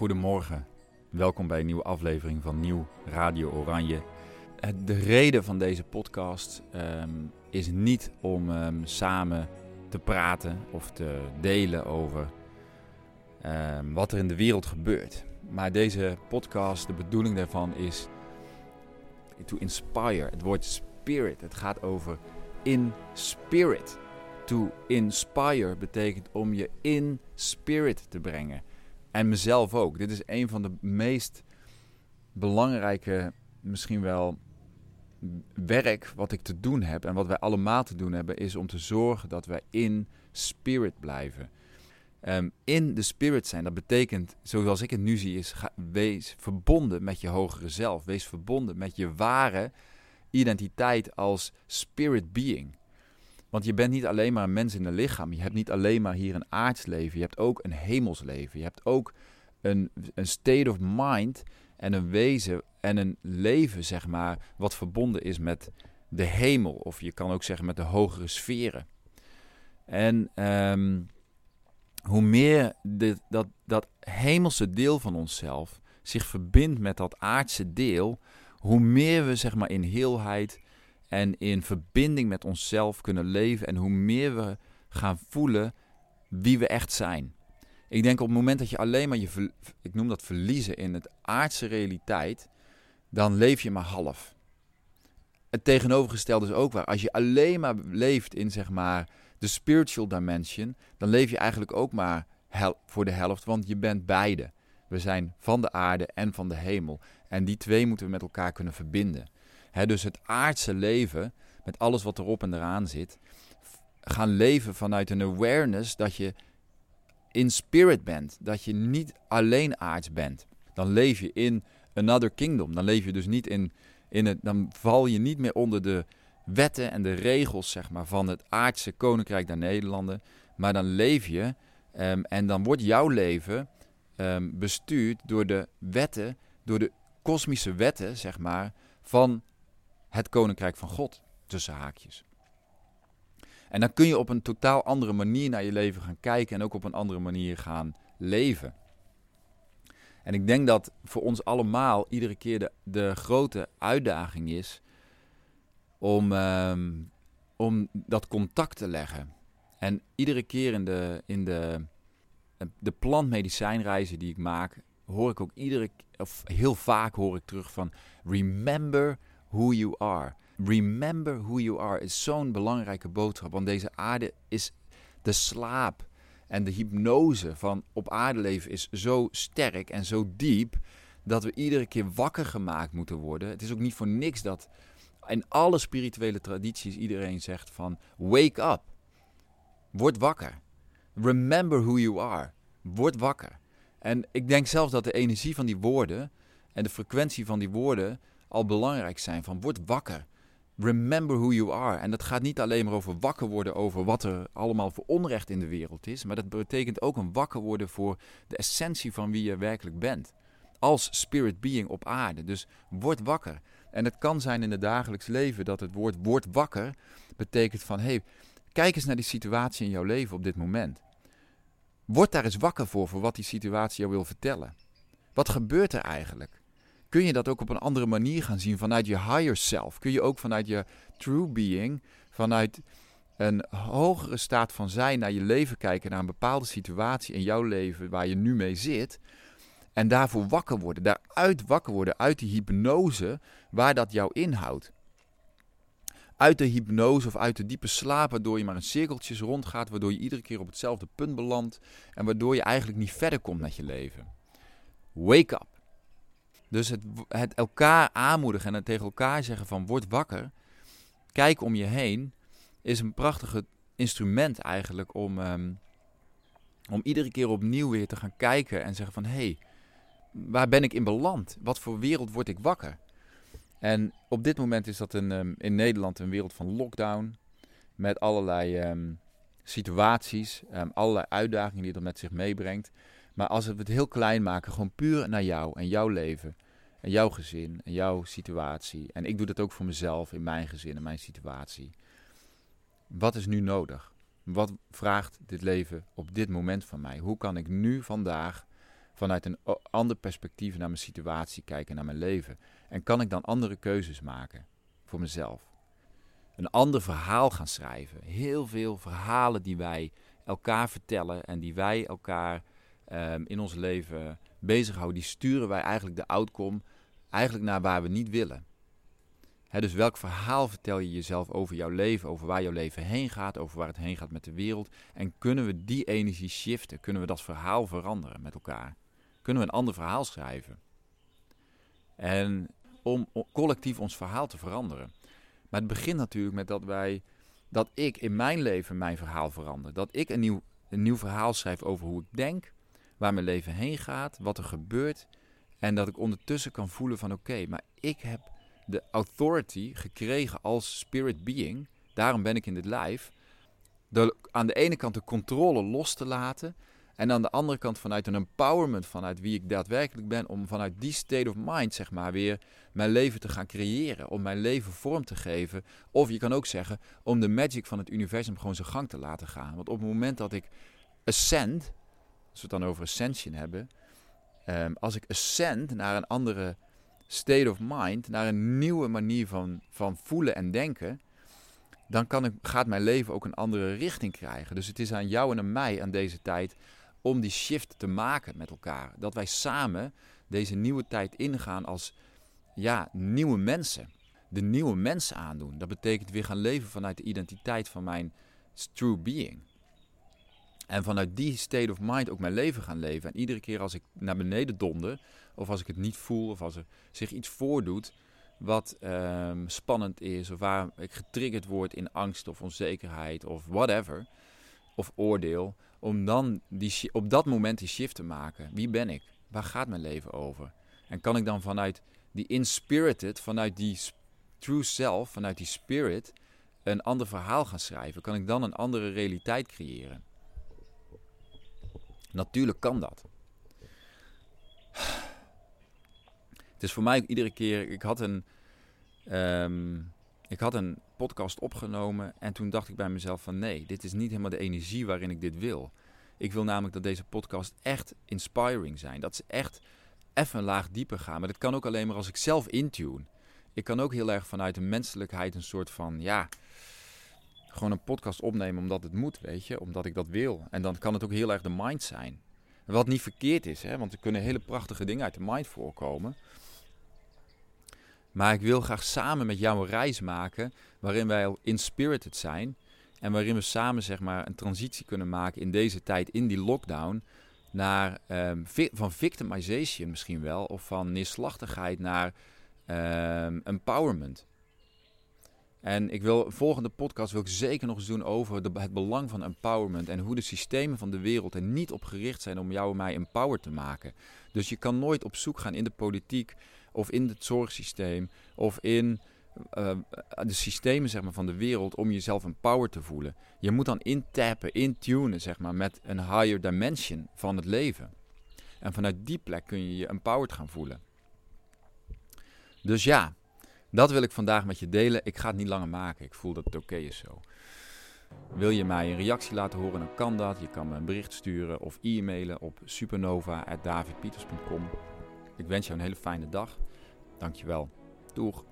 Goedemorgen, welkom bij een nieuwe aflevering van Nieuw Radio Oranje. Eh, De reden van deze podcast ehm, is niet om ehm, samen te praten of te delen over ehm, wat er in de wereld gebeurt. Maar deze podcast, de bedoeling daarvan is to inspire. Het woord spirit, het gaat over in spirit. To inspire betekent om je in spirit te brengen. En mezelf ook. Dit is een van de meest belangrijke, misschien wel werk wat ik te doen heb en wat wij allemaal te doen hebben, is om te zorgen dat wij in spirit blijven. Ehm, in de spirit zijn, dat betekent, zoals ik het nu zie, is wees verbonden met je hogere zelf. Wees verbonden met je ware identiteit als spirit being. Want je bent niet alleen maar een mens in een lichaam. Je hebt niet alleen maar hier een aards leven. Je hebt ook een hemels leven. Je hebt ook een, een state of mind en een wezen en een leven, zeg maar, wat verbonden is met de hemel. Of je kan ook zeggen met de hogere sferen. En ehm, hoe meer dat, dat hemelse deel van onszelf zich verbindt met dat aardse deel, hoe meer we zeg maar in heelheid en in verbinding met onszelf kunnen leven en hoe meer we gaan voelen wie we echt zijn. Ik denk op het moment dat je alleen maar je, ik noem dat verliezen in het aardse realiteit, dan leef je maar half. Het tegenovergestelde is ook waar. Als je alleen maar leeft in zeg maar de spiritual dimension, dan leef je eigenlijk ook maar voor de helft, want je bent beide. We zijn van de aarde en van de hemel. En die twee moeten we met elkaar kunnen verbinden. Dus het aardse leven, met alles wat erop en eraan zit, gaan leven vanuit een awareness dat je in spirit bent. Dat je niet alleen aards bent. Dan leef je in another kingdom. Dan leef je dus niet in, in het. Dan val je niet meer onder de wetten en de regels zeg maar, van het aardse koninkrijk der Nederlanden. Maar dan leef je um, en dan wordt jouw leven um, bestuurd door de wetten, door de kosmische wetten, zeg maar, van het koninkrijk van God, tussen haakjes. En dan kun je op een totaal andere manier naar je leven gaan kijken en ook op een andere manier gaan leven. En ik denk dat voor ons allemaal iedere keer de, de grote uitdaging is om, um, om dat contact te leggen. En iedere keer in de, in de, de plantmedicijnreizen die ik maak, hoor ik ook iedere, of heel vaak hoor ik terug van remember who you are. Remember who you are is zo'n belangrijke boodschap. Want deze aarde is de slaap en de hypnose van op aarde leven is zo sterk en zo diep dat we iedere keer wakker gemaakt moeten worden. Het is ook niet voor niks dat in alle spirituele tradities iedereen zegt van wake up. Word wakker. Remember who you are. Word wakker. En ik denk zelfs dat de energie van die woorden en de frequentie van die woorden al belangrijk zijn. Van word wakker. Remember who you are. En dat gaat niet alleen maar over wakker worden over wat er allemaal voor onrecht in de wereld is. Maar dat betekent ook een wakker worden voor de essentie van wie je werkelijk bent. Als spirit being op aarde. Dus word wakker. En het kan zijn in het dagelijks leven dat het woord word wakker betekent van hé, hey, kijk eens naar die situatie in jouw leven op dit moment. Word daar eens wakker voor, voor wat die situatie jou wil vertellen. Wat gebeurt er eigenlijk? Kun je dat ook op een andere manier gaan zien vanuit je higher self? Kun je ook vanuit je true being, vanuit een hogere staat van zijn naar je leven kijken, naar een bepaalde situatie in jouw leven waar je nu mee zit? En daarvoor wakker worden, daaruit wakker worden, uit die hypnose waar dat jou inhoudt. Uit de hypnose of uit de diepe slaap, waardoor je maar in cirkeltjes rondgaat, waardoor je iedere keer op hetzelfde punt belandt en waardoor je eigenlijk niet verder komt met je leven. Wake up. Dus het, het elkaar aanmoedigen en het tegen elkaar zeggen van word wakker, kijk om je heen, is een prachtig instrument eigenlijk om, um, om iedere keer opnieuw weer te gaan kijken en zeggen van hé, hey, waar ben ik in beland? Wat voor wereld word ik wakker? En op dit moment is dat een, um, in Nederland een wereld van lockdown. Met allerlei um, situaties, allerlei uitdagingen die dat met zich meebrengt. Maar als we het heel klein maken, gewoon puur naar jou en jouw leven. En jouw gezin en jouw situatie. En ik doe dat ook voor mezelf in mijn gezin en mijn situatie. Wat is nu nodig? Wat vraagt dit leven op dit moment van mij? Hoe kan ik nu vandaag vanuit een ander perspectief naar mijn situatie kijken, naar mijn leven. En kan ik dan andere keuzes maken voor mezelf? Een ander verhaal gaan schrijven. Heel veel verhalen die wij elkaar vertellen en die wij elkaar um, in ons leven bezighouden, die sturen wij eigenlijk de outcome eigenlijk naar waar we niet willen. dus welk verhaal vertel je jezelf over jouw leven, over waar jouw leven heen gaat, over waar het heen gaat met de wereld? En kunnen we die energie shiften? Kunnen we dat verhaal veranderen met elkaar? Kunnen we een ander verhaal schrijven? En om collectief ons verhaal te veranderen. Maar het begint natuurlijk met dat wij, dat ik in mijn leven mijn verhaal verander. Dat ik een nieuw, een nieuw verhaal schrijf over hoe ik denk, waar mijn leven heen gaat, wat er gebeurt. En dat ik ondertussen kan voelen van oké, maar ik heb de authority gekregen als spirit being. Daarom ben ik in dit lijf. De, aan de ene kant de controle los te laten. En aan de andere kant vanuit een empowerment, vanuit wie ik daadwerkelijk ben, om vanuit die state of mind, zeg maar, weer mijn leven te gaan creëren. Om mijn leven vorm te geven. Of je kan ook zeggen, om de magic van het universum gewoon zijn gang te laten gaan. Want op het moment dat ik ascend, als we het dan over ascension hebben. Um, als ik ascend naar een andere state of mind, naar een nieuwe manier van, van voelen en denken, dan kan ik, gaat mijn leven ook een andere richting krijgen. Dus het is aan jou en aan mij aan deze tijd om die shift te maken met elkaar. Dat wij samen deze nieuwe tijd ingaan als ja, nieuwe mensen. De nieuwe mensen aandoen. Dat betekent weer gaan leven vanuit de identiteit van mijn true being. En vanuit die state of mind ook mijn leven gaan leven. En iedere keer als ik naar beneden donder, of als ik het niet voel, of als er zich iets voordoet wat um, spannend is, of waar ik getriggerd word in angst of onzekerheid of whatever, of oordeel, om dan die, op dat moment die shift te maken. Wie ben ik? Waar gaat mijn leven over? En kan ik dan vanuit die inspirited, vanuit die true self, vanuit die spirit, een ander verhaal gaan schrijven? Kan ik dan een andere realiteit creëren? Natuurlijk kan dat. Het is voor mij iedere keer. Ik had een. Ehm, ik had een podcast opgenomen en toen dacht ik bij mezelf van nee, dit is niet helemaal de energie waarin ik dit wil. Ik wil namelijk dat deze podcast echt inspiring zijn. Dat ze echt even een laag dieper gaan. Maar dat kan ook alleen maar als ik zelf intune. Ik kan ook heel erg vanuit de menselijkheid een soort van ja, gewoon een podcast opnemen omdat het moet, weet je, omdat ik dat wil. En dan kan het ook heel erg de mind zijn. Wat niet verkeerd is, hè, want er kunnen hele prachtige dingen uit de mind voorkomen. Maar ik wil graag samen met jou een reis maken waarin wij inspirited zijn. En waarin we samen zeg maar, een transitie kunnen maken in deze tijd, in die lockdown. Naar, um, van victimization misschien wel, of van neerslachtigheid naar um, empowerment. En ik wil, volgende podcast wil ik zeker nog eens doen over het belang van empowerment. En hoe de systemen van de wereld er niet op gericht zijn om jou en mij empowered te maken. Dus je kan nooit op zoek gaan in de politiek of in het zorgsysteem of in uh, de systemen zeg maar, van de wereld om jezelf empowered te voelen. Je moet dan intappen, intunen zeg maar, met een higher dimension van het leven. En vanuit die plek kun je je empowered gaan voelen. Dus ja, dat wil ik vandaag met je delen. Ik ga het niet langer maken. Ik voel dat het oké is zo. Wil je mij een reactie laten horen, dan kan dat. Je kan me een bericht sturen of e-mailen op supernova.davidpieters.com. Ik wens jou een hele fijne dag. Dankjewel. Doeg.